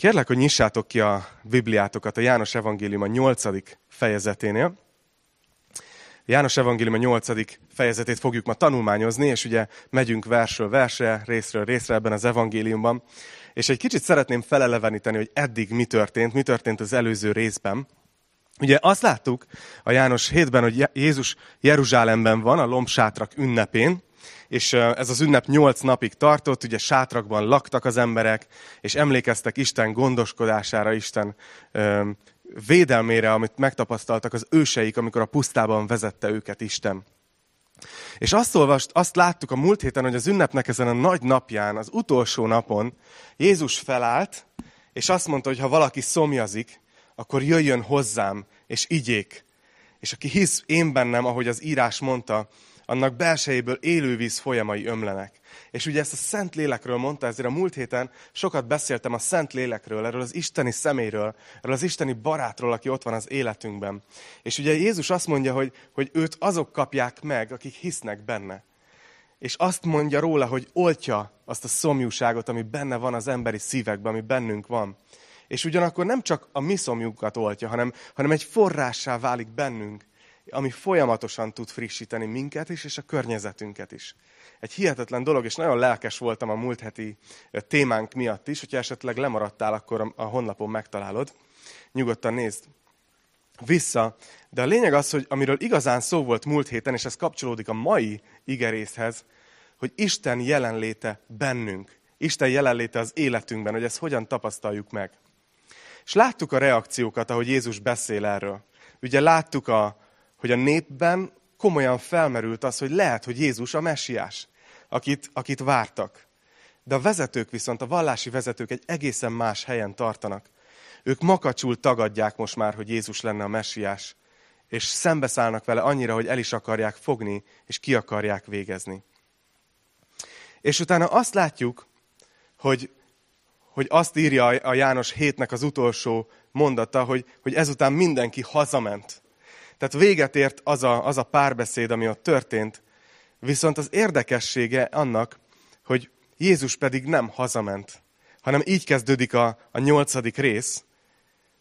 Kérlek, hogy nyissátok ki a Bibliátokat a János Evangélium a 8. fejezeténél. János Evangélium a 8. fejezetét fogjuk ma tanulmányozni, és ugye megyünk versről versre, részről részre ebben az evangéliumban. És egy kicsit szeretném feleleveníteni, hogy eddig mi történt, mi történt az előző részben. Ugye azt láttuk a János 7-ben, hogy Jézus Jeruzsálemben van, a lombsátrak ünnepén, és ez az ünnep nyolc napig tartott, ugye sátrakban laktak az emberek, és emlékeztek Isten gondoskodására, Isten védelmére, amit megtapasztaltak az őseik, amikor a pusztában vezette őket Isten. És azt olvast, azt láttuk a múlt héten, hogy az ünnepnek ezen a nagy napján, az utolsó napon Jézus felállt, és azt mondta, hogy ha valaki szomjazik, akkor jöjjön hozzám, és igyék. És aki hisz én bennem, ahogy az írás mondta, annak belsejéből élővíz folyamai ömlenek. És ugye ezt a Szent Lélekről mondta, ezért a múlt héten sokat beszéltem a Szent Lélekről, erről az isteni szeméről, erről az isteni barátról, aki ott van az életünkben. És ugye Jézus azt mondja, hogy, hogy őt azok kapják meg, akik hisznek benne. És azt mondja róla, hogy oltja azt a szomjúságot, ami benne van az emberi szívekben, ami bennünk van. És ugyanakkor nem csak a mi szomjunkat oltja, hanem, hanem egy forrássá válik bennünk, ami folyamatosan tud frissíteni minket is, és a környezetünket is. Egy hihetetlen dolog, és nagyon lelkes voltam a múlt heti témánk miatt is, hogyha esetleg lemaradtál, akkor a honlapon megtalálod. Nyugodtan nézd vissza. De a lényeg az, hogy amiről igazán szó volt múlt héten, és ez kapcsolódik a mai igerészhez, hogy Isten jelenléte bennünk. Isten jelenléte az életünkben, hogy ezt hogyan tapasztaljuk meg. És láttuk a reakciókat, ahogy Jézus beszél erről. Ugye láttuk a, hogy a népben komolyan felmerült az, hogy lehet, hogy Jézus a messiás, akit, akit vártak. De a vezetők viszont, a vallási vezetők egy egészen más helyen tartanak. Ők makacsul tagadják most már, hogy Jézus lenne a messiás, és szembeszállnak vele annyira, hogy el is akarják fogni, és ki akarják végezni. És utána azt látjuk, hogy, hogy azt írja a János hétnek az utolsó mondata, hogy, hogy ezután mindenki hazament. Tehát véget ért az a, az a párbeszéd, ami ott történt. Viszont az érdekessége annak, hogy Jézus pedig nem hazament, hanem így kezdődik a, a nyolcadik rész,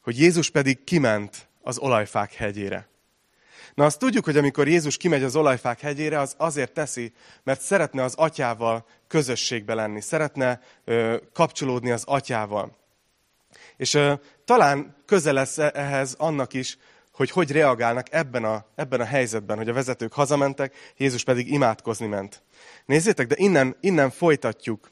hogy Jézus pedig kiment az olajfák hegyére. Na azt tudjuk, hogy amikor Jézus kimegy az olajfák hegyére, az azért teszi, mert szeretne az atyával közösségbe lenni, szeretne ö, kapcsolódni az atyával. És ö, talán közel lesz e-, ehhez annak is, hogy hogy reagálnak ebben a, ebben a helyzetben, hogy a vezetők hazamentek, Jézus pedig imádkozni ment. Nézzétek, de innen, innen folytatjuk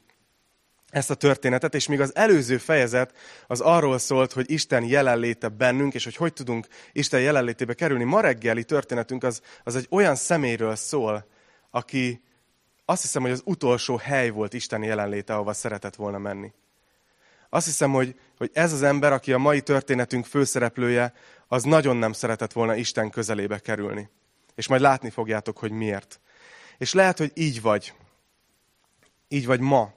ezt a történetet, és még az előző fejezet az arról szólt, hogy Isten jelenléte bennünk, és hogy hogy tudunk Isten jelenlétébe kerülni. Ma reggeli történetünk az, az egy olyan személyről szól, aki azt hiszem, hogy az utolsó hely volt Isten jelenléte, ahova szeretett volna menni. Azt hiszem, hogy, hogy ez az ember, aki a mai történetünk főszereplője, az nagyon nem szeretett volna Isten közelébe kerülni. És majd látni fogjátok, hogy miért. És lehet, hogy így vagy. Így vagy ma.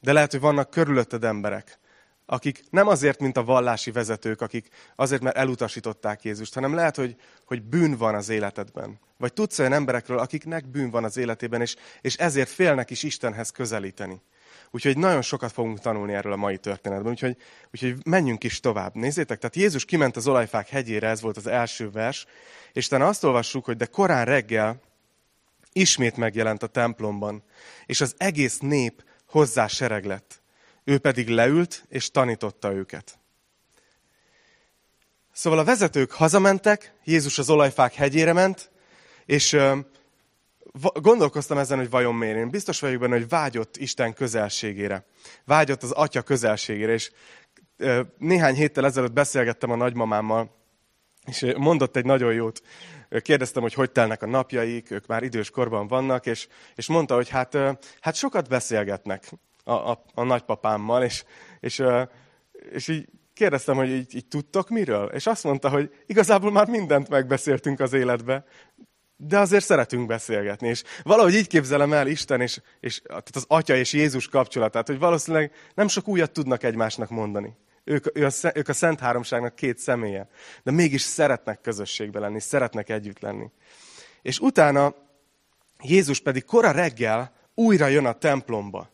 De lehet, hogy vannak körülötted emberek, akik nem azért, mint a vallási vezetők, akik azért, mert elutasították Jézust, hanem lehet, hogy, hogy bűn van az életedben. Vagy tudsz olyan emberekről, akiknek bűn van az életében, és, és ezért félnek is Istenhez közelíteni. Úgyhogy nagyon sokat fogunk tanulni erről a mai történetben, úgyhogy, úgyhogy menjünk is tovább. Nézzétek, tehát Jézus kiment az olajfák hegyére, ez volt az első vers, és utána azt olvassuk, hogy de korán reggel ismét megjelent a templomban, és az egész nép hozzá sereg lett. Ő pedig leült, és tanította őket. Szóval a vezetők hazamentek, Jézus az olajfák hegyére ment, és gondolkoztam ezen, hogy vajon miért. Én biztos vagyok benne, hogy vágyott Isten közelségére. Vágyott az atya közelségére. És néhány héttel ezelőtt beszélgettem a nagymamámmal, és mondott egy nagyon jót. Kérdeztem, hogy hogy telnek a napjaik, ők már idős korban vannak, és, és mondta, hogy hát, hát sokat beszélgetnek a, a, a nagypapámmal, és, és, és így kérdeztem, hogy így, így tudtok miről? És azt mondta, hogy igazából már mindent megbeszéltünk az életbe, de azért szeretünk beszélgetni. És valahogy így képzelem el Isten és, és tehát az Atya és Jézus kapcsolatát, hogy valószínűleg nem sok újat tudnak egymásnak mondani. Ők, ő a, ők a Szent Háromságnak két személye, de mégis szeretnek közösségbe lenni, szeretnek együtt lenni. És utána Jézus pedig kora reggel újra jön a templomba.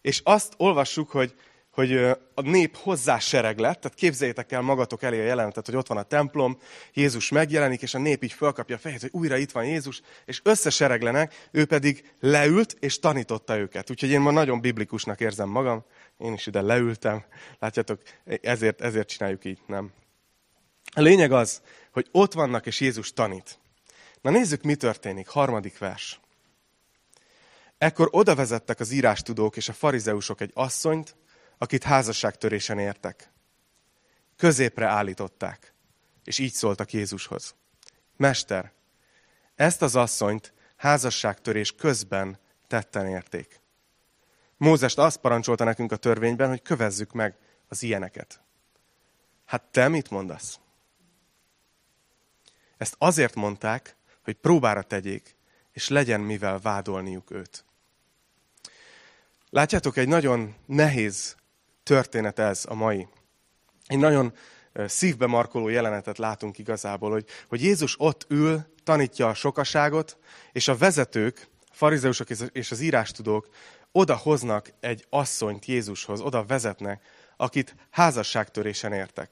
És azt olvassuk, hogy, hogy a nép hozzá sereg lett, tehát képzeljétek el magatok elé a jelenetet, hogy ott van a templom, Jézus megjelenik, és a nép így fölkapja a fejét, hogy újra itt van Jézus, és összesereglenek, ő pedig leült, és tanította őket. Úgyhogy én ma nagyon biblikusnak érzem magam, én is ide leültem, látjátok, ezért, ezért csináljuk így, nem? A lényeg az, hogy ott vannak, és Jézus tanít. Na nézzük, mi történik. Harmadik vers. Ekkor oda vezettek az írástudók és a farizeusok egy asszonyt, akit házasságtörésen értek. Középre állították, és így szóltak Jézushoz. Mester, ezt az asszonyt házasságtörés közben tetten érték. Mózest azt parancsolta nekünk a törvényben, hogy kövezzük meg az ilyeneket. Hát te mit mondasz? Ezt azért mondták, hogy próbára tegyék, és legyen mivel vádolniuk őt. Látjátok, egy nagyon nehéz történet ez a mai. Egy nagyon szívbe markoló jelenetet látunk igazából, hogy, hogy Jézus ott ül, tanítja a sokaságot, és a vezetők, farizeusok és az írástudók oda hoznak egy asszonyt Jézushoz, oda vezetnek, akit házasságtörésen értek.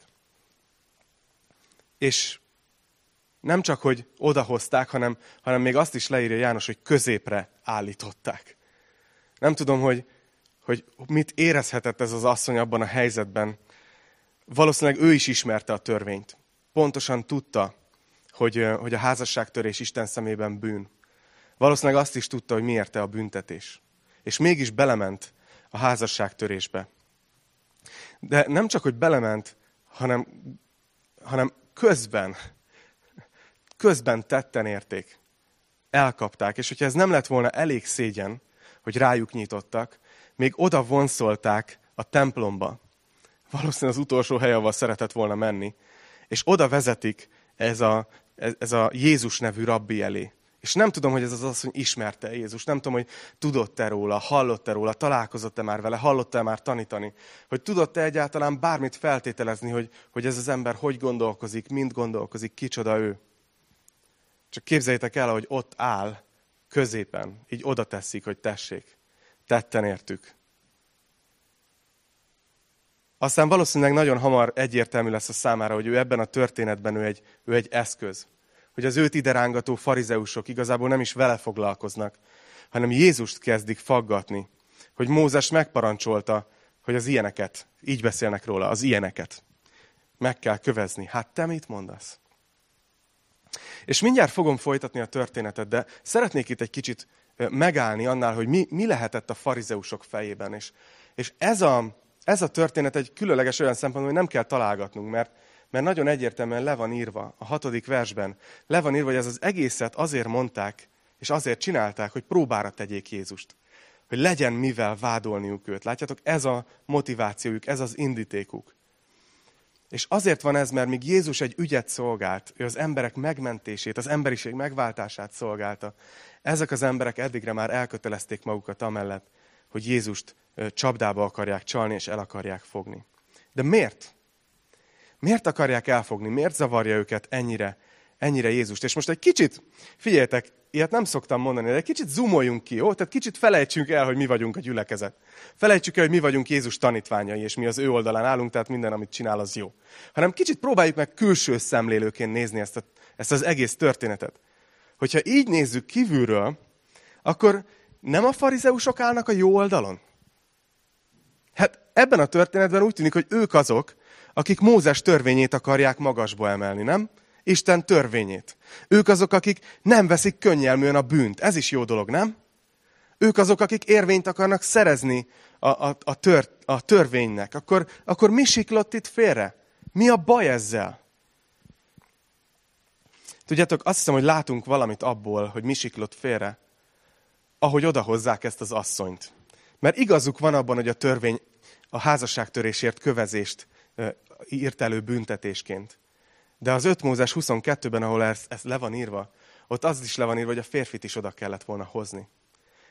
És nem csak, hogy odahozták, hanem, hanem még azt is leírja János, hogy középre állították. Nem tudom, hogy, hogy mit érezhetett ez az asszony abban a helyzetben. Valószínűleg ő is ismerte a törvényt. Pontosan tudta, hogy, hogy a házasságtörés Isten szemében bűn. Valószínűleg azt is tudta, hogy miért a büntetés. És mégis belement a házasságtörésbe. De nem csak, hogy belement, hanem, hanem közben közben tetten érték. Elkapták, és hogyha ez nem lett volna elég szégyen, hogy rájuk nyitottak, még oda vonszolták a templomba. Valószínűleg az utolsó hely, ahol szeretett volna menni. És oda vezetik ez a, ez a Jézus nevű rabbi elé. És nem tudom, hogy ez az asszony ismerte Jézus, nem tudom, hogy tudott-e róla, hallott-e róla, találkozott-e már vele, hallotta-e már tanítani, hogy tudott-e egyáltalán bármit feltételezni, hogy, hogy ez az ember hogy gondolkozik, mind gondolkozik, kicsoda ő. Csak képzeljétek el, hogy ott áll középen, így oda teszik, hogy tessék. Tetten értük. Aztán valószínűleg nagyon hamar egyértelmű lesz a számára, hogy ő ebben a történetben ő egy, ő egy eszköz. Hogy az őt ide rángató farizeusok igazából nem is vele foglalkoznak, hanem Jézust kezdik faggatni. Hogy Mózes megparancsolta, hogy az ilyeneket, így beszélnek róla, az ilyeneket meg kell kövezni. Hát te mit mondasz? És mindjárt fogom folytatni a történetet, de szeretnék itt egy kicsit megállni annál, hogy mi, mi lehetett a farizeusok fejében. És, és ez, a, ez a történet egy különleges olyan szempontból, hogy nem kell találgatnunk, mert, mert nagyon egyértelműen le van írva a hatodik versben. Le van írva, hogy ez az egészet azért mondták, és azért csinálták, hogy próbára tegyék Jézust. Hogy legyen mivel vádolniuk őt. Látjátok, ez a motivációjuk, ez az indítékuk. És azért van ez, mert míg Jézus egy ügyet szolgált, ő az emberek megmentését, az emberiség megváltását szolgálta, ezek az emberek eddigre már elkötelezték magukat amellett, hogy Jézust csapdába akarják csalni, és el akarják fogni. De miért? Miért akarják elfogni? Miért zavarja őket ennyire, ennyire Jézust? És most egy kicsit, figyeljetek, ilyet nem szoktam mondani, de egy kicsit zoomoljunk ki, jó? Tehát kicsit felejtsünk el, hogy mi vagyunk a gyülekezet. Felejtsük el, hogy mi vagyunk Jézus tanítványai, és mi az ő oldalán állunk, tehát minden, amit csinál, az jó. Hanem kicsit próbáljuk meg külső szemlélőként nézni ezt, a, ezt az egész történetet. Hogyha így nézzük kívülről, akkor nem a farizeusok állnak a jó oldalon? Hát ebben a történetben úgy tűnik, hogy ők azok, akik Mózes törvényét akarják magasba emelni, nem? Isten törvényét. Ők azok, akik nem veszik könnyelműen a bűnt. Ez is jó dolog, nem? Ők azok, akik érvényt akarnak szerezni a, a, a, tör, a törvénynek. Akkor, akkor mi siklott itt félre? Mi a baj ezzel? Tudjátok, azt hiszem, hogy látunk valamit abból, hogy mi siklott félre, ahogy odahozzák ezt az asszonyt. Mert igazuk van abban, hogy a törvény a házasságtörésért kövezést írt elő büntetésként. De az 5 Mózes 22-ben, ahol ez, ez le van írva, ott az is le van írva, hogy a férfit is oda kellett volna hozni.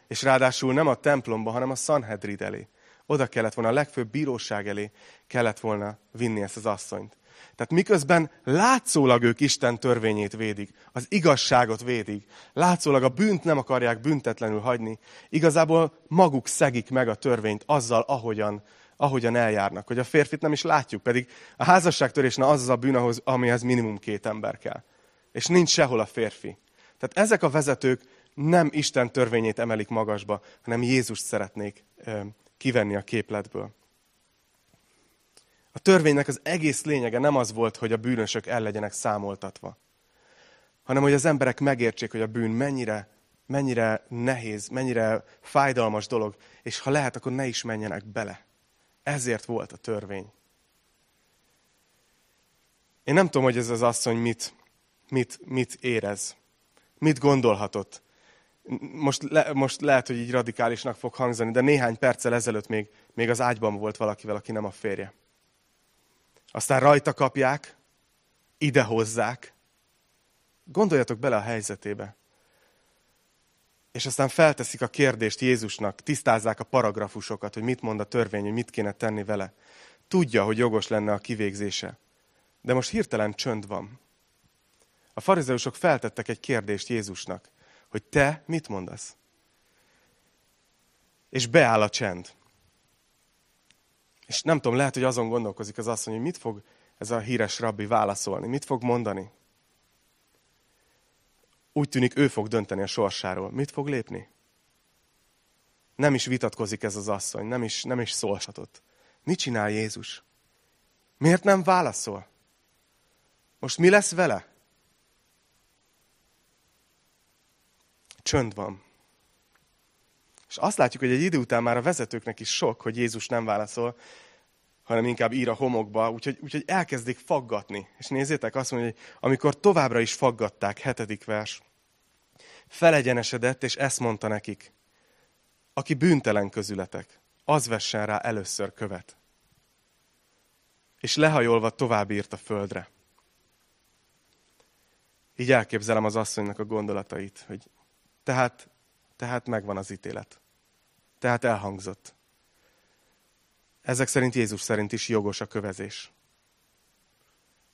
És ráadásul nem a templomba, hanem a Sanhedrid elé. Oda kellett volna, a legfőbb bíróság elé kellett volna vinni ezt az asszonyt. Tehát miközben látszólag ők Isten törvényét védik, az igazságot védik, látszólag a bűnt nem akarják büntetlenül hagyni, igazából maguk szegik meg a törvényt azzal, ahogyan, ahogyan eljárnak, hogy a férfit nem is látjuk, pedig a házasságtörésne az az a bűn, ahhoz, amihez minimum két ember kell. És nincs sehol a férfi. Tehát ezek a vezetők nem Isten törvényét emelik magasba, hanem Jézust szeretnék kivenni a képletből. A törvénynek az egész lényege nem az volt, hogy a bűnösök el legyenek számoltatva, hanem hogy az emberek megértsék, hogy a bűn mennyire, mennyire nehéz, mennyire fájdalmas dolog, és ha lehet, akkor ne is menjenek bele. Ezért volt a törvény. Én nem tudom, hogy ez az asszony mit, mit, mit érez, mit gondolhatott. Most, le, most lehet, hogy így radikálisnak fog hangzani, de néhány perccel ezelőtt még, még az ágyban volt valakivel, aki nem a férje. Aztán rajta kapják, ide hozzák. Gondoljatok bele a helyzetébe. És aztán felteszik a kérdést Jézusnak, tisztázzák a paragrafusokat, hogy mit mond a törvény, hogy mit kéne tenni vele. Tudja, hogy jogos lenne a kivégzése. De most hirtelen csönd van. A farizeusok feltettek egy kérdést Jézusnak, hogy te mit mondasz? És beáll a csend. És nem tudom, lehet, hogy azon gondolkozik az asszony, hogy mit fog ez a híres rabbi válaszolni, mit fog mondani. Úgy tűnik, ő fog dönteni a sorsáról. Mit fog lépni? Nem is vitatkozik ez az asszony, nem is, nem is szólhatott. Mit csinál Jézus? Miért nem válaszol? Most mi lesz vele? Csönd van. És azt látjuk, hogy egy idő után már a vezetőknek is sok, hogy Jézus nem válaszol, hanem inkább ír a homokba, úgyhogy, úgyhogy elkezdik faggatni. És nézzétek, azt mondja, hogy amikor továbbra is faggatták, hetedik vers, felegyenesedett, és ezt mondta nekik, aki bűntelen közületek, az vessen rá először követ. És lehajolva tovább írt a földre. Így elképzelem az asszonynak a gondolatait, hogy tehát, tehát megvan az ítélet. Tehát elhangzott. Ezek szerint Jézus szerint is jogos a kövezés.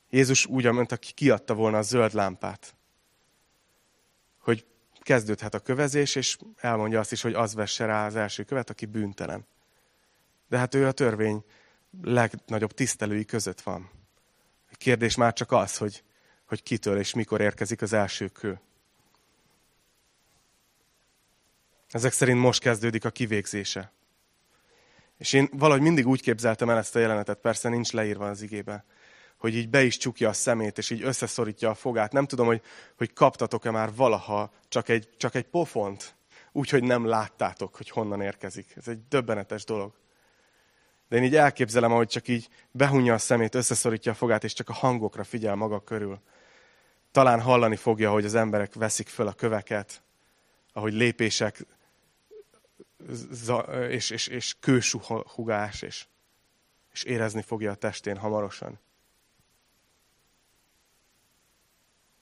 Jézus úgy, mint aki kiadta volna a zöld lámpát, hogy kezdődhet a kövezés, és elmondja azt is, hogy az vesse rá az első követ, aki bűntelen. De hát ő a törvény legnagyobb tisztelői között van. A kérdés már csak az, hogy, hogy kitől és mikor érkezik az első kő. Ezek szerint most kezdődik a kivégzése. És én valahogy mindig úgy képzeltem el ezt a jelenetet, persze nincs leírva az igébe, hogy így be is csukja a szemét, és így összeszorítja a fogát. Nem tudom, hogy, hogy kaptatok-e már valaha csak egy, csak egy pofont, úgyhogy nem láttátok, hogy honnan érkezik. Ez egy döbbenetes dolog. De én így elképzelem, ahogy csak így behunja a szemét, összeszorítja a fogát, és csak a hangokra figyel maga körül. Talán hallani fogja, hogy az emberek veszik föl a köveket, ahogy lépések és, és, és kősuhugás, és, és érezni fogja a testén hamarosan.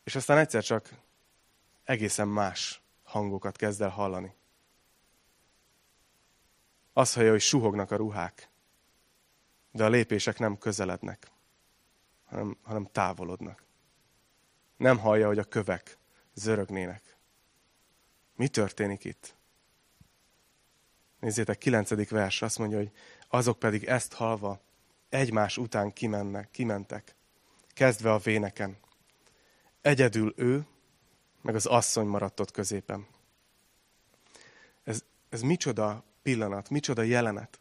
És aztán egyszer csak egészen más hangokat kezd el hallani. Azt hallja, hogy suhognak a ruhák, de a lépések nem közelednek, hanem, hanem távolodnak. Nem hallja, hogy a kövek zörögnének. Mi történik itt? Nézzétek, kilencedik vers azt mondja, hogy azok pedig ezt halva egymás után kimennek, kimentek, kezdve a véneken. Egyedül ő, meg az asszony maradt ott középen. Ez, ez micsoda pillanat, micsoda jelenet.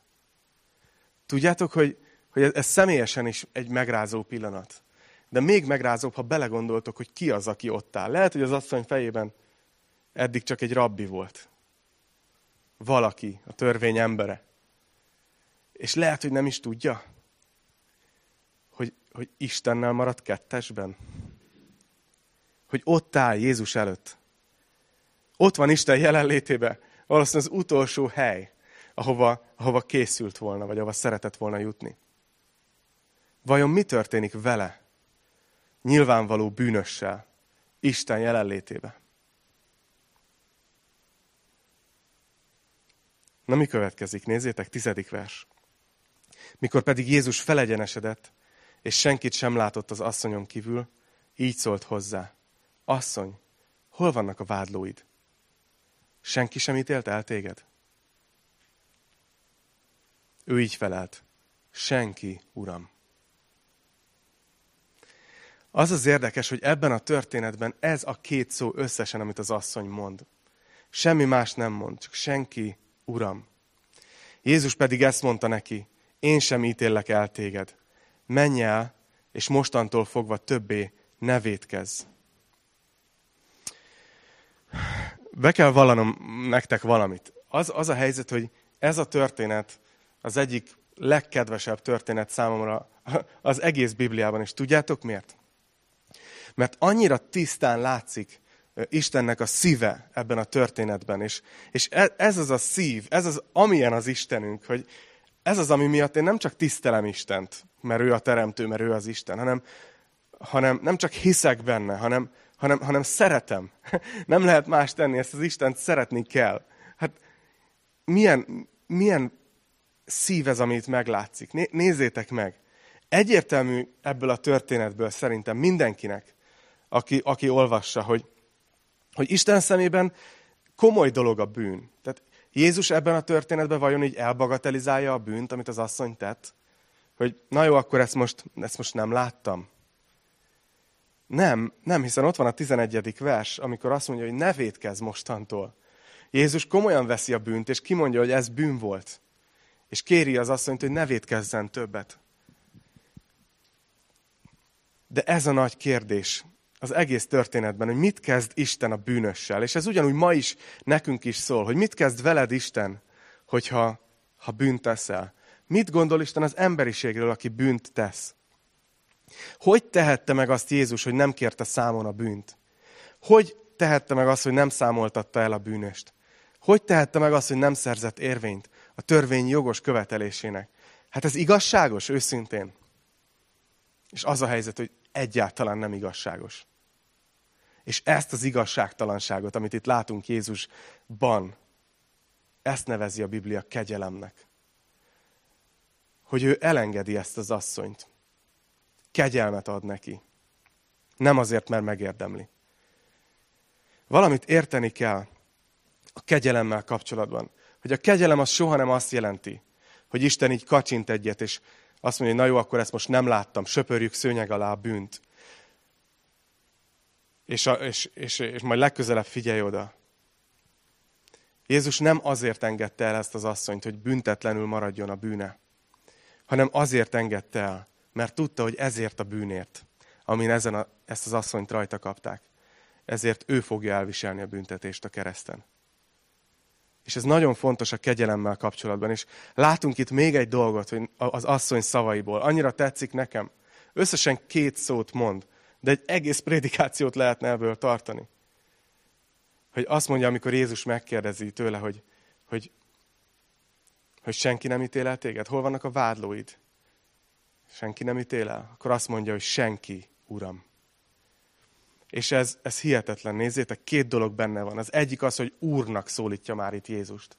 Tudjátok, hogy, hogy ez, ez személyesen is egy megrázó pillanat. De még megrázóbb, ha belegondoltok, hogy ki az, aki ott áll. Lehet, hogy az asszony fejében eddig csak egy rabbi volt valaki, a törvény embere. És lehet, hogy nem is tudja, hogy, hogy Istennel maradt kettesben. Hogy ott áll Jézus előtt. Ott van Isten jelenlétében. Valószínűleg az utolsó hely, ahova, ahova készült volna, vagy ahova szeretett volna jutni. Vajon mi történik vele? Nyilvánvaló bűnössel, Isten jelenlétében. Na mi következik? Nézzétek, tizedik vers. Mikor pedig Jézus felegyenesedett, és senkit sem látott az asszonyon kívül, így szólt hozzá. Asszony, hol vannak a vádlóid? Senki sem ítélt el téged? Ő így felelt. senki, Uram. Az az érdekes, hogy ebben a történetben ez a két szó összesen, amit az asszony mond. Semmi más nem mond, csak senki, Uram. Jézus pedig ezt mondta neki, én sem ítéllek el téged. Menj el, és mostantól fogva többé ne védkezz. Be kell vallanom nektek valamit. Az, az a helyzet, hogy ez a történet az egyik legkedvesebb történet számomra az egész Bibliában, és tudjátok miért? Mert annyira tisztán látszik Istennek a szíve ebben a történetben, és, és e, ez az a szív, ez az, amilyen az Istenünk, hogy ez az, ami miatt én nem csak tisztelem Istent, mert ő a teremtő, mert ő az Isten, hanem, hanem nem csak hiszek benne, hanem, hanem, hanem szeretem. Nem lehet más tenni, ezt az Istent szeretni kell. Hát milyen, milyen szív ez, amit meglátszik. Nézzétek meg. Egyértelmű ebből a történetből szerintem mindenkinek, aki, aki olvassa, hogy, hogy Isten szemében komoly dolog a bűn. Tehát Jézus ebben a történetben vajon így elbagatelizálja a bűnt, amit az asszony tett? Hogy na jó, akkor ezt most, ezt most nem láttam. Nem, nem, hiszen ott van a 11. vers, amikor azt mondja, hogy ne védkezz mostantól. Jézus komolyan veszi a bűnt, és kimondja, hogy ez bűn volt. És kéri az asszonyt, hogy ne védkezzen többet. De ez a nagy kérdés az egész történetben, hogy mit kezd Isten a bűnössel. És ez ugyanúgy ma is nekünk is szól, hogy mit kezd veled Isten, hogyha ha bűnt teszel. Mit gondol Isten az emberiségről, aki bűnt tesz? Hogy tehette meg azt Jézus, hogy nem kérte számon a bűnt? Hogy tehette meg azt, hogy nem számoltatta el a bűnöst? Hogy tehette meg azt, hogy nem szerzett érvényt a törvény jogos követelésének? Hát ez igazságos, őszintén. És az a helyzet, hogy egyáltalán nem igazságos. És ezt az igazságtalanságot, amit itt látunk Jézusban, ezt nevezi a Biblia kegyelemnek. Hogy ő elengedi ezt az asszonyt. Kegyelmet ad neki. Nem azért, mert megérdemli. Valamit érteni kell a kegyelemmel kapcsolatban. Hogy a kegyelem az soha nem azt jelenti, hogy Isten így kacsint egyet, és azt mondja, na jó, akkor ezt most nem láttam, söpörjük szőnyeg alá a bűnt. És, a, és, és, és majd legközelebb figyelj oda. Jézus nem azért engedte el ezt az asszonyt, hogy büntetlenül maradjon a bűne, hanem azért engedte el, mert tudta, hogy ezért a bűnért, amin ezen a, ezt az asszonyt rajta kapták, ezért ő fogja elviselni a büntetést a kereszten. És ez nagyon fontos a kegyelemmel kapcsolatban. És látunk itt még egy dolgot hogy az asszony szavaiból. Annyira tetszik nekem. Összesen két szót mond, de egy egész prédikációt lehetne ebből tartani. Hogy azt mondja, amikor Jézus megkérdezi tőle, hogy, hogy, hogy senki nem ítél el téged. Hol vannak a vádlóid? Senki nem ítél el? Akkor azt mondja, hogy senki, Uram. És ez, ez hihetetlen. Nézzétek, két dolog benne van. Az egyik az, hogy Úrnak szólítja már itt Jézust.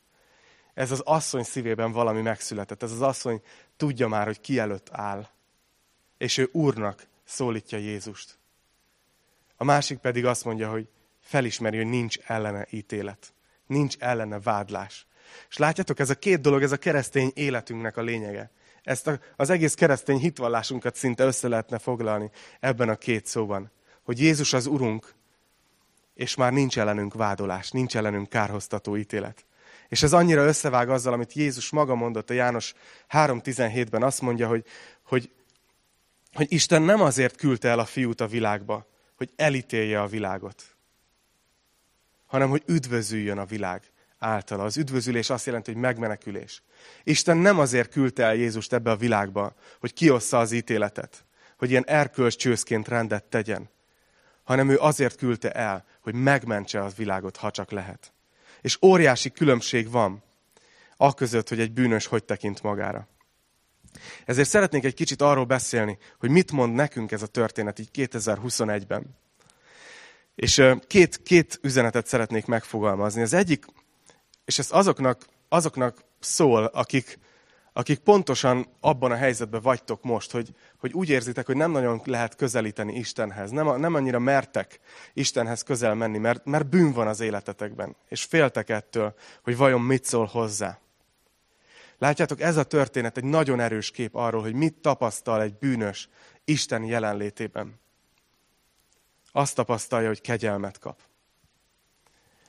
Ez az asszony szívében valami megszületett. Ez az asszony tudja már, hogy ki előtt áll. És ő Úrnak szólítja Jézust. A másik pedig azt mondja, hogy felismeri, hogy nincs ellene ítélet. Nincs ellene vádlás. És látjátok, ez a két dolog, ez a keresztény életünknek a lényege. Ezt a, az egész keresztény hitvallásunkat szinte össze lehetne foglalni ebben a két szóban hogy Jézus az Urunk, és már nincs ellenünk vádolás, nincs ellenünk kárhoztató ítélet. És ez annyira összevág azzal, amit Jézus maga mondott a János 3.17-ben, azt mondja, hogy, hogy, hogy Isten nem azért küldte el a fiút a világba, hogy elítélje a világot, hanem hogy üdvözüljön a világ általa. Az üdvözülés azt jelenti, hogy megmenekülés. Isten nem azért küldte el Jézust ebbe a világba, hogy kiossza az ítéletet, hogy ilyen erkölcscsőszként rendet tegyen, hanem ő azért küldte el, hogy megmentse az világot, ha csak lehet. És óriási különbség van a között, hogy egy bűnös hogy tekint magára. Ezért szeretnék egy kicsit arról beszélni, hogy mit mond nekünk ez a történet így 2021-ben. És két, két üzenetet szeretnék megfogalmazni. Az egyik, és ez azoknak, azoknak szól, akik, akik pontosan abban a helyzetben vagytok most, hogy, hogy úgy érzitek, hogy nem nagyon lehet közelíteni Istenhez, nem, nem annyira mertek Istenhez közel menni, mert, mert bűn van az életetekben, és féltek ettől, hogy vajon mit szól hozzá. Látjátok, ez a történet egy nagyon erős kép arról, hogy mit tapasztal egy bűnös Isten jelenlétében. Azt tapasztalja, hogy kegyelmet kap.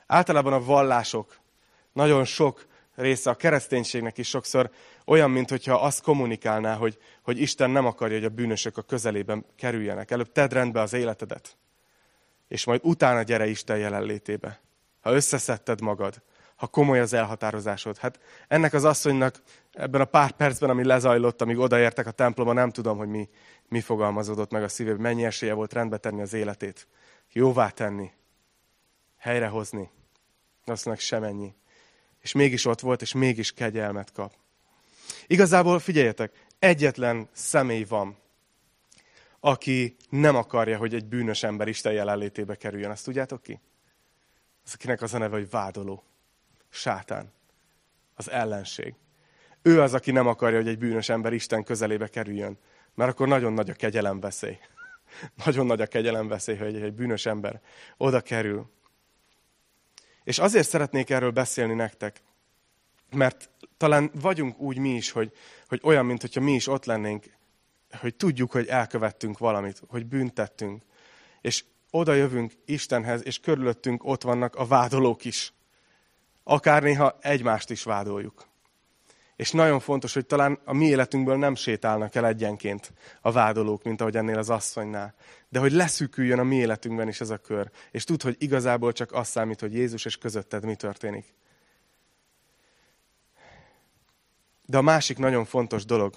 Általában a vallások nagyon sok része a kereszténységnek is sokszor olyan, mintha azt kommunikálná, hogy, hogy Isten nem akarja, hogy a bűnösök a közelében kerüljenek. Előbb tedd rendbe az életedet, és majd utána gyere Isten jelenlétébe. Ha összeszedted magad, ha komoly az elhatározásod. Hát ennek az asszonynak ebben a pár percben, ami lezajlott, amíg odaértek a templomba, nem tudom, hogy mi, mi fogalmazódott meg a szívében, mennyi esélye volt rendbe tenni az életét, jóvá tenni, helyrehozni. Azt mondják, semennyi. És mégis ott volt, és mégis kegyelmet kap. Igazából figyeljetek, egyetlen személy van, aki nem akarja, hogy egy bűnös ember Isten jelenlétébe kerüljön. Azt tudjátok ki? Az, akinek az a neve, hogy vádoló. Sátán. Az ellenség. Ő az, aki nem akarja, hogy egy bűnös ember Isten közelébe kerüljön. Mert akkor nagyon nagy a kegyelem veszély. nagyon nagy a kegyelem veszély, hogy egy bűnös ember oda kerül. És azért szeretnék erről beszélni nektek, mert talán vagyunk úgy mi is, hogy, hogy olyan, mint hogyha mi is ott lennénk, hogy tudjuk, hogy elkövettünk valamit, hogy büntettünk. És oda jövünk Istenhez, és körülöttünk ott vannak a vádolók is. Akár néha egymást is vádoljuk. És nagyon fontos, hogy talán a mi életünkből nem sétálnak el egyenként a vádolók, mint ahogy ennél az asszonynál. De hogy leszűküljön a mi életünkben is ez a kör. És tud, hogy igazából csak az számít, hogy Jézus és közötted mi történik. De a másik nagyon fontos dolog,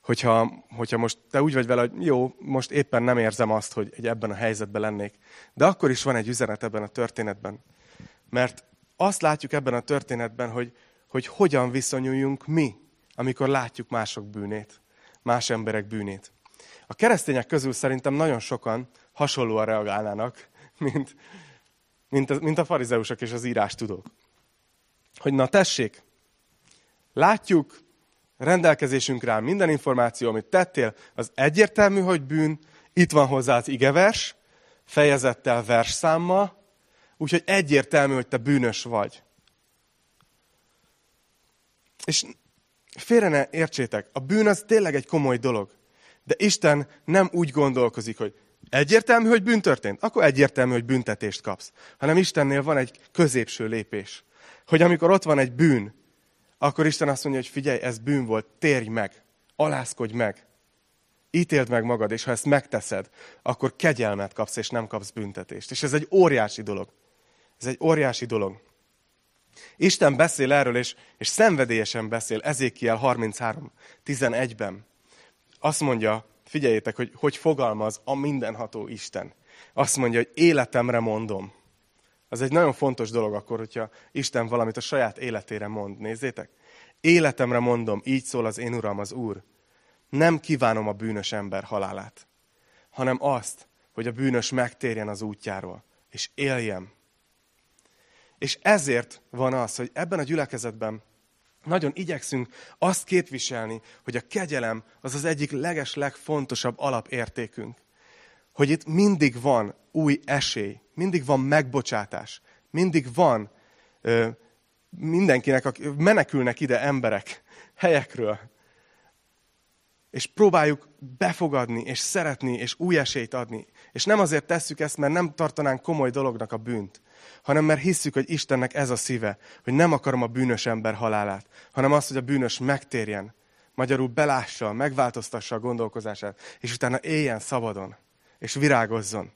hogyha, hogyha most te úgy vagy vele, hogy jó, most éppen nem érzem azt, hogy egy ebben a helyzetben lennék. De akkor is van egy üzenet ebben a történetben. Mert azt látjuk ebben a történetben, hogy, hogy hogyan viszonyuljunk mi, amikor látjuk mások bűnét, más emberek bűnét. A keresztények közül szerintem nagyon sokan hasonlóan reagálnának, mint, mint, a, mint a farizeusok és az írás tudók. Hogy na tessék, látjuk, rendelkezésünkre áll minden információ, amit tettél, az egyértelmű, hogy bűn, itt van hozzá az igevers, fejezettel, versszámmal, úgyhogy egyértelmű, hogy te bűnös vagy. És félre ne értsétek, a bűn az tényleg egy komoly dolog. De Isten nem úgy gondolkozik, hogy egyértelmű, hogy bűn történt, akkor egyértelmű, hogy büntetést kapsz. Hanem Istennél van egy középső lépés. Hogy amikor ott van egy bűn, akkor Isten azt mondja, hogy figyelj, ez bűn volt, térj meg, alázkodj meg, ítéld meg magad, és ha ezt megteszed, akkor kegyelmet kapsz, és nem kapsz büntetést. És ez egy óriási dolog. Ez egy óriási dolog. Isten beszél erről, és, és szenvedélyesen beszél, Ezékiel 33, 11-ben. Azt mondja, figyeljétek, hogy hogy fogalmaz a mindenható Isten. Azt mondja, hogy életemre mondom. Az egy nagyon fontos dolog akkor, hogyha Isten valamit a saját életére mond. Nézzétek. Életemre mondom, így szól az én Uram, az Úr. Nem kívánom a bűnös ember halálát, hanem azt, hogy a bűnös megtérjen az útjáról, és éljem. És ezért van az, hogy ebben a gyülekezetben nagyon igyekszünk azt képviselni, hogy a kegyelem az az egyik leges, legfontosabb alapértékünk. Hogy itt mindig van új esély, mindig van megbocsátás, mindig van ö, mindenkinek, akik menekülnek ide emberek helyekről, és próbáljuk befogadni, és szeretni, és új esélyt adni. És nem azért tesszük ezt, mert nem tartanánk komoly dolognak a bűnt, hanem mert hisszük, hogy Istennek ez a szíve, hogy nem akarom a bűnös ember halálát, hanem azt, hogy a bűnös megtérjen, magyarul belássa, megváltoztassa a gondolkozását, és utána éljen szabadon, és virágozzon.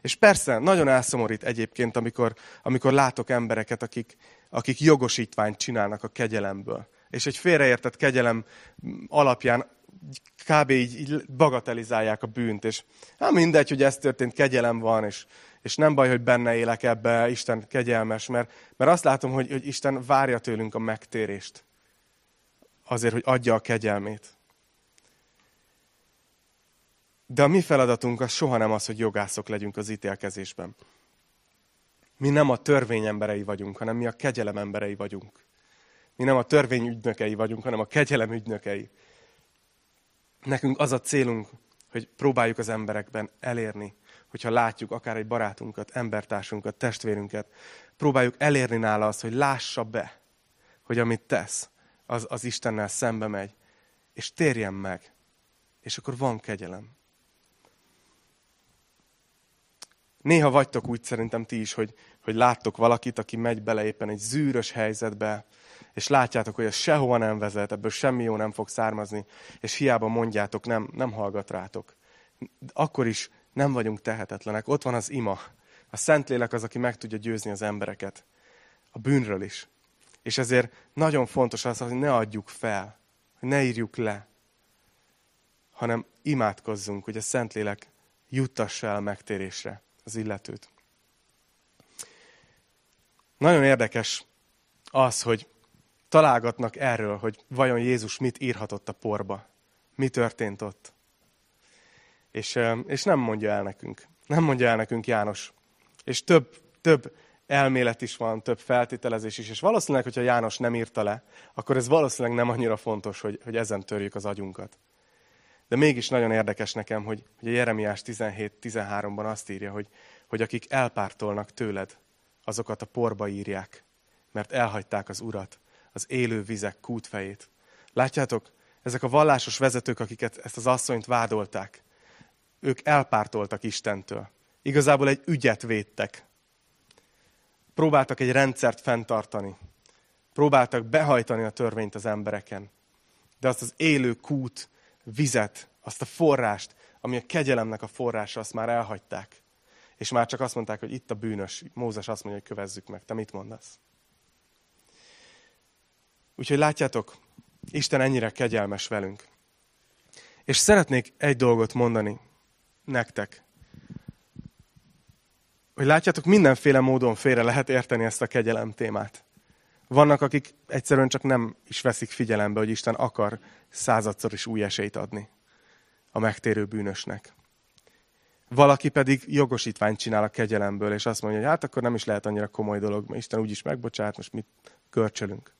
És persze, nagyon elszomorít egyébként, amikor, amikor látok embereket, akik, akik jogosítványt csinálnak a kegyelemből. És egy félreértett kegyelem alapján kb. így, így bagatelizálják a bűnt, és hát mindegy, hogy ez történt, kegyelem van, és, és nem baj, hogy benne élek ebbe, Isten kegyelmes, mert, mert azt látom, hogy, hogy Isten várja tőlünk a megtérést. Azért, hogy adja a kegyelmét. De a mi feladatunk az soha nem az, hogy jogászok legyünk az ítélkezésben. Mi nem a törvény emberei vagyunk, hanem mi a kegyelem emberei vagyunk. Mi nem a törvény ügynökei vagyunk, hanem a kegyelem ügynökei. Nekünk az a célunk, hogy próbáljuk az emberekben elérni, hogyha látjuk akár egy barátunkat, embertársunkat, testvérünket, próbáljuk elérni nála azt, hogy lássa be, hogy amit tesz, az, az Istennel szembe megy, és térjen meg. És akkor van kegyelem. Néha vagytok úgy szerintem ti is, hogy, hogy láttok valakit, aki megy bele éppen egy zűrös helyzetbe, és látjátok, hogy ez sehova nem vezet, ebből semmi jó nem fog származni, és hiába mondjátok, nem, nem hallgat rátok. Akkor is nem vagyunk tehetetlenek. Ott van az ima. A Szentlélek az, aki meg tudja győzni az embereket. A bűnről is. És ezért nagyon fontos az, hogy ne adjuk fel, hogy ne írjuk le, hanem imádkozzunk, hogy a Szentlélek juttassa el megtérésre az illetőt. Nagyon érdekes az, hogy találgatnak erről, hogy vajon Jézus mit írhatott a porba. Mi történt ott. És, és nem mondja el nekünk. Nem mondja el nekünk János. És több, több elmélet is van, több feltételezés is, és valószínűleg, hogyha János nem írta le, akkor ez valószínűleg nem annyira fontos, hogy, hogy ezen törjük az agyunkat. De mégis nagyon érdekes nekem, hogy, hogy a Jeremiás 17-13-ban azt írja, hogy, hogy akik elpártolnak tőled, azokat a porba írják, mert elhagyták az Urat, az élő vizek kútfejét. Látjátok, ezek a vallásos vezetők, akiket ezt az asszonyt vádolták, ők elpártoltak Istentől. Igazából egy ügyet védtek. Próbáltak egy rendszert fenntartani. Próbáltak behajtani a törvényt az embereken. De azt az élő kút, vizet, azt a forrást, ami a kegyelemnek a forrása, azt már elhagyták. És már csak azt mondták, hogy itt a bűnös. Mózes azt mondja, hogy kövezzük meg. Te mit mondasz? Úgyhogy látjátok, Isten ennyire kegyelmes velünk. És szeretnék egy dolgot mondani nektek. Hogy látjátok, mindenféle módon félre lehet érteni ezt a kegyelem témát. Vannak, akik egyszerűen csak nem is veszik figyelembe, hogy Isten akar századszor is új esélyt adni a megtérő bűnösnek. Valaki pedig jogosítványt csinál a kegyelemből, és azt mondja, hogy hát akkor nem is lehet annyira komoly dolog, mert Isten úgyis megbocsát, most mit körcsölünk.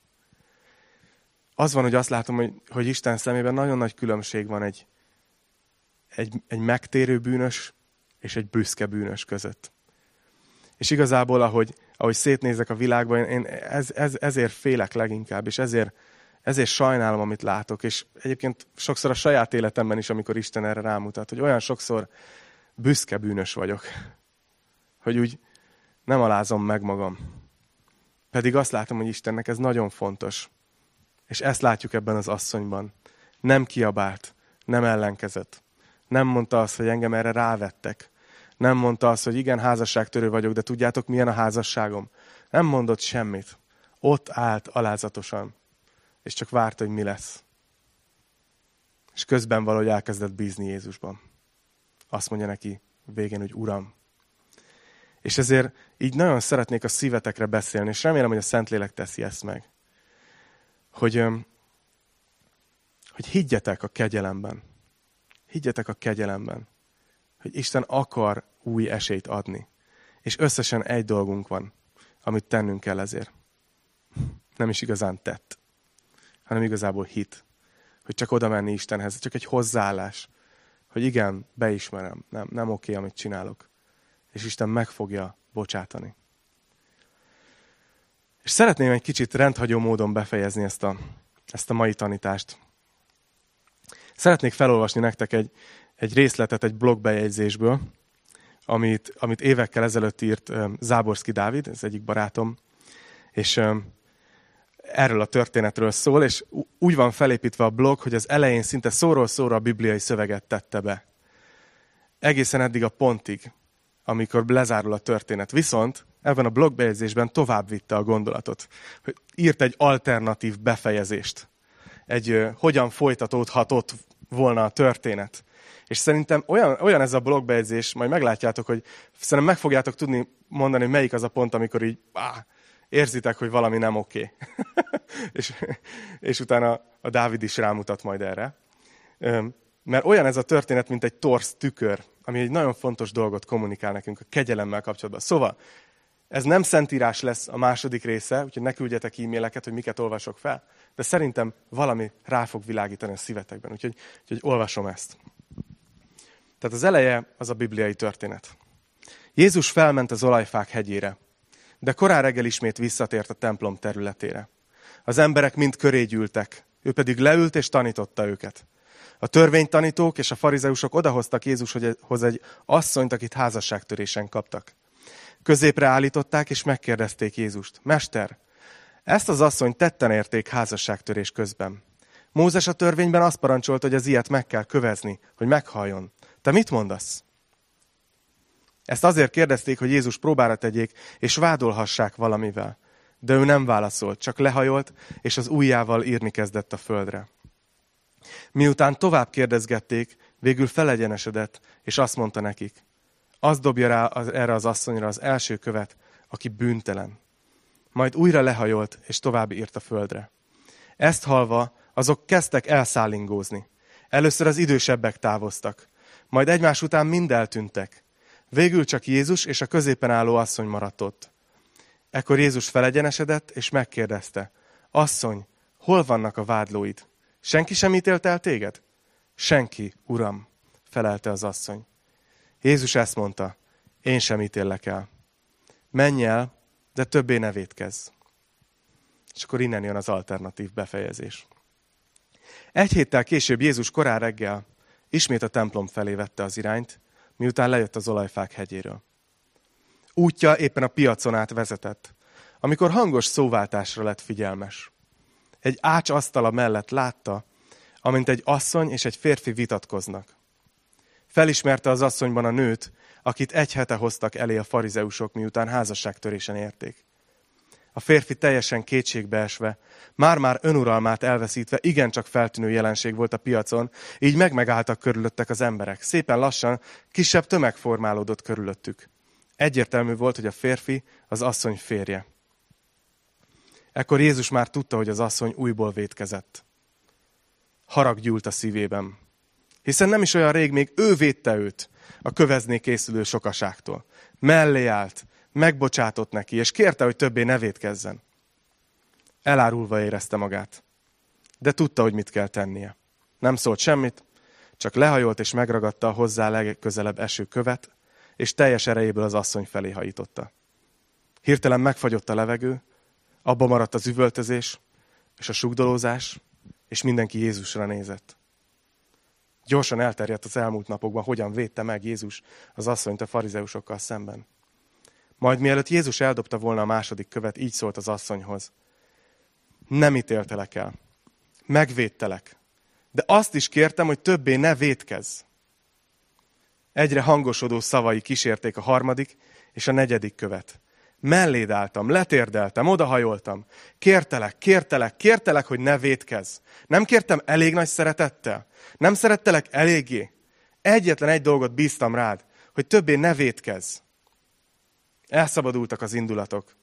Az van, hogy azt látom, hogy, hogy Isten szemében nagyon nagy különbség van egy, egy, egy megtérő bűnös és egy büszke bűnös között. És igazából, ahogy, ahogy szétnézek a világban, én ez, ez, ezért félek leginkább, és ezért, ezért sajnálom, amit látok. És egyébként sokszor a saját életemben is, amikor Isten erre rámutat, hogy olyan sokszor büszke bűnös vagyok, hogy úgy nem alázom meg magam. Pedig azt látom, hogy Istennek ez nagyon fontos. És ezt látjuk ebben az asszonyban. Nem kiabált, nem ellenkezett. Nem mondta azt, hogy engem erre rávettek. Nem mondta azt, hogy igen, házasságtörő vagyok, de tudjátok, milyen a házasságom? Nem mondott semmit. Ott állt alázatosan, és csak várta, hogy mi lesz. És közben valahogy elkezdett bízni Jézusban. Azt mondja neki végén, hogy Uram. És ezért így nagyon szeretnék a szívetekre beszélni, és remélem, hogy a Szentlélek teszi ezt meg. Hogy, hogy higgyetek a kegyelemben. Higgyetek a kegyelemben. Hogy Isten akar új esélyt adni. És összesen egy dolgunk van, amit tennünk kell ezért. Nem is igazán tett, hanem igazából hit. Hogy csak oda menni Istenhez, csak egy hozzáállás. Hogy igen, beismerem, nem, nem oké, amit csinálok. És Isten meg fogja bocsátani. És szeretném egy kicsit rendhagyó módon befejezni ezt a, ezt a mai tanítást. Szeretnék felolvasni nektek egy, egy részletet egy blogbejegyzésből, amit, amit évekkel ezelőtt írt Záborszki Dávid, ez egyik barátom, és erről a történetről szól, és úgy van felépítve a blog, hogy az elején szinte szóról szóra a bibliai szöveget tette be. Egészen eddig a pontig, amikor lezárul a történet. Viszont ebben a blogbejegyzésben tovább vitte a gondolatot. Hogy írt egy alternatív befejezést. Egy hogyan folytatódhatott volna a történet. És szerintem olyan, olyan ez a blogbejegyzés, majd meglátjátok, hogy szerintem meg fogjátok tudni mondani, hogy melyik az a pont, amikor így áh, érzitek, hogy valami nem oké. Okay. és, és utána a Dávid is rámutat majd erre. Mert olyan ez a történet, mint egy torsz tükör, ami egy nagyon fontos dolgot kommunikál nekünk a kegyelemmel kapcsolatban. Szóval, ez nem szentírás lesz a második része, úgyhogy ne küldjetek e-maileket, hogy miket olvasok fel, de szerintem valami rá fog világítani a szívetekben, úgyhogy, úgyhogy olvasom ezt. Tehát az eleje az a bibliai történet. Jézus felment az olajfák hegyére, de korán reggel ismét visszatért a templom területére. Az emberek mind köré gyűltek, ő pedig leült és tanította őket. A törvénytanítók és a farizeusok odahoztak Jézushoz egy asszonyt, akit házasságtörésen kaptak. Középre állították, és megkérdezték Jézust. Mester, ezt az asszonyt tetten érték házasságtörés közben. Mózes a törvényben azt parancsolt, hogy az ilyet meg kell kövezni, hogy meghalljon. Te mit mondasz? Ezt azért kérdezték, hogy Jézus próbára tegyék, és vádolhassák valamivel. De ő nem válaszolt, csak lehajolt, és az ujjával írni kezdett a földre. Miután tovább kérdezgették, végül felegyenesedett, és azt mondta nekik, az dobja rá az, erre az asszonyra az első követ, aki bűntelen. Majd újra lehajolt, és tovább írt a földre. Ezt halva, azok kezdtek elszállingózni. Először az idősebbek távoztak, majd egymás után mind eltűntek. Végül csak Jézus és a középen álló asszony maradt ott. Ekkor Jézus felegyenesedett, és megkérdezte, asszony, hol vannak a vádlóid? Senki sem ítélt el téged? Senki, uram, felelte az asszony. Jézus ezt mondta, én sem ítéllek el. Menj el, de többé ne védkezz. És akkor innen jön az alternatív befejezés. Egy héttel később Jézus korán reggel ismét a templom felé vette az irányt, miután lejött az olajfák hegyéről. Útja éppen a piacon át vezetett, amikor hangos szóváltásra lett figyelmes. Egy ács asztala mellett látta, amint egy asszony és egy férfi vitatkoznak. Felismerte az asszonyban a nőt, akit egy hete hoztak elé a farizeusok, miután házasságtörésen érték. A férfi teljesen kétségbeesve, már-már önuralmát elveszítve, igencsak feltűnő jelenség volt a piacon, így megmegálltak körülöttek az emberek. Szépen lassan kisebb tömeg formálódott körülöttük. Egyértelmű volt, hogy a férfi az asszony férje. Ekkor Jézus már tudta, hogy az asszony újból vétkezett. Harag gyúlt a szívében. Hiszen nem is olyan rég még ő védte őt a kövezné készülő sokaságtól. Mellé állt, megbocsátott neki, és kérte, hogy többé ne védkezzen. Elárulva érezte magát. De tudta, hogy mit kell tennie. Nem szólt semmit, csak lehajolt és megragadta a hozzá legközelebb eső követ, és teljes erejéből az asszony felé hajította. Hirtelen megfagyott a levegő, abba maradt az üvöltözés, és a sugdolózás, és mindenki Jézusra nézett. Gyorsan elterjedt az elmúlt napokban, hogyan védte meg Jézus az asszonyt a farizeusokkal szemben. Majd mielőtt Jézus eldobta volna a második követ, így szólt az asszonyhoz. Nem ítéltelek el. Megvédtelek. De azt is kértem, hogy többé ne védkezz. Egyre hangosodó szavai kísérték a harmadik és a negyedik követ. Melléd álltam, letérdeltem, odahajoltam. Kértelek, kértelek, kértelek, hogy ne védkezz. Nem kértem elég nagy szeretettel? Nem szerettelek eléggé? Egyetlen egy dolgot bíztam rád, hogy többé ne védkezz. Elszabadultak az indulatok,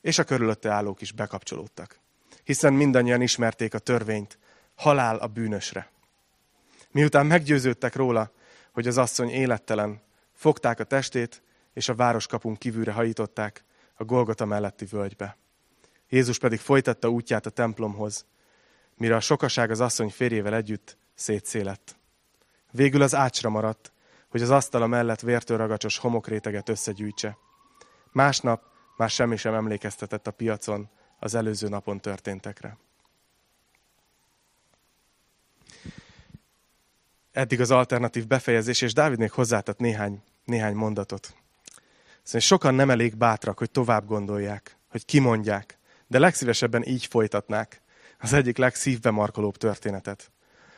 és a körülötte állók is bekapcsolódtak. Hiszen mindannyian ismerték a törvényt, halál a bűnösre. Miután meggyőződtek róla, hogy az asszony élettelen, fogták a testét, és a városkapun kívülre hajították a Golgota melletti völgybe. Jézus pedig folytatta útját a templomhoz, mire a sokaság az asszony férjével együtt szétszélett. Végül az ácsra maradt, hogy az asztala mellett vértől ragacsos homokréteget összegyűjtse. Másnap már semmi sem emlékeztetett a piacon az előző napon történtekre. Eddig az alternatív befejezés, és Dávid még hozzátett néhány, néhány mondatot. Szóval sokan nem elég bátrak, hogy tovább gondolják, hogy kimondják, de legszívesebben így folytatnák az egyik legszívbe markolóbb történetet.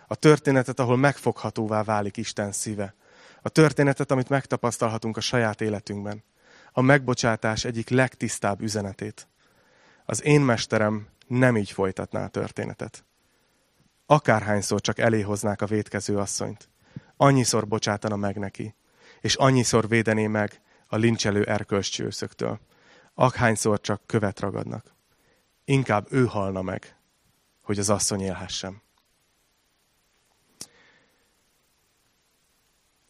A történetet, ahol megfoghatóvá válik Isten szíve. A történetet, amit megtapasztalhatunk a saját életünkben a megbocsátás egyik legtisztább üzenetét. Az én mesterem nem így folytatná a történetet. Akárhányszor csak eléhoznák a védkező asszonyt, annyiszor bocsátana meg neki, és annyiszor védené meg a lincselő erkölcscsőszöktől, akhányszor csak követ ragadnak. Inkább ő halna meg, hogy az asszony élhessem.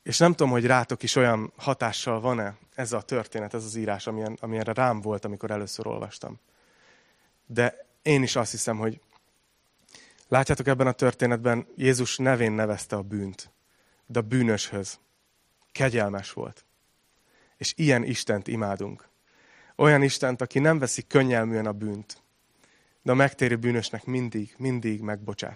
És nem tudom, hogy rátok is olyan hatással van-e ez a történet, ez az írás, amilyen, amilyenre rám volt, amikor először olvastam. De én is azt hiszem, hogy látjátok ebben a történetben, Jézus nevén nevezte a bűnt, de a bűnöshöz kegyelmes volt. És ilyen Istent imádunk. Olyan Istent, aki nem veszi könnyelműen a bűnt, de a megtérő bűnösnek mindig, mindig megbocsát.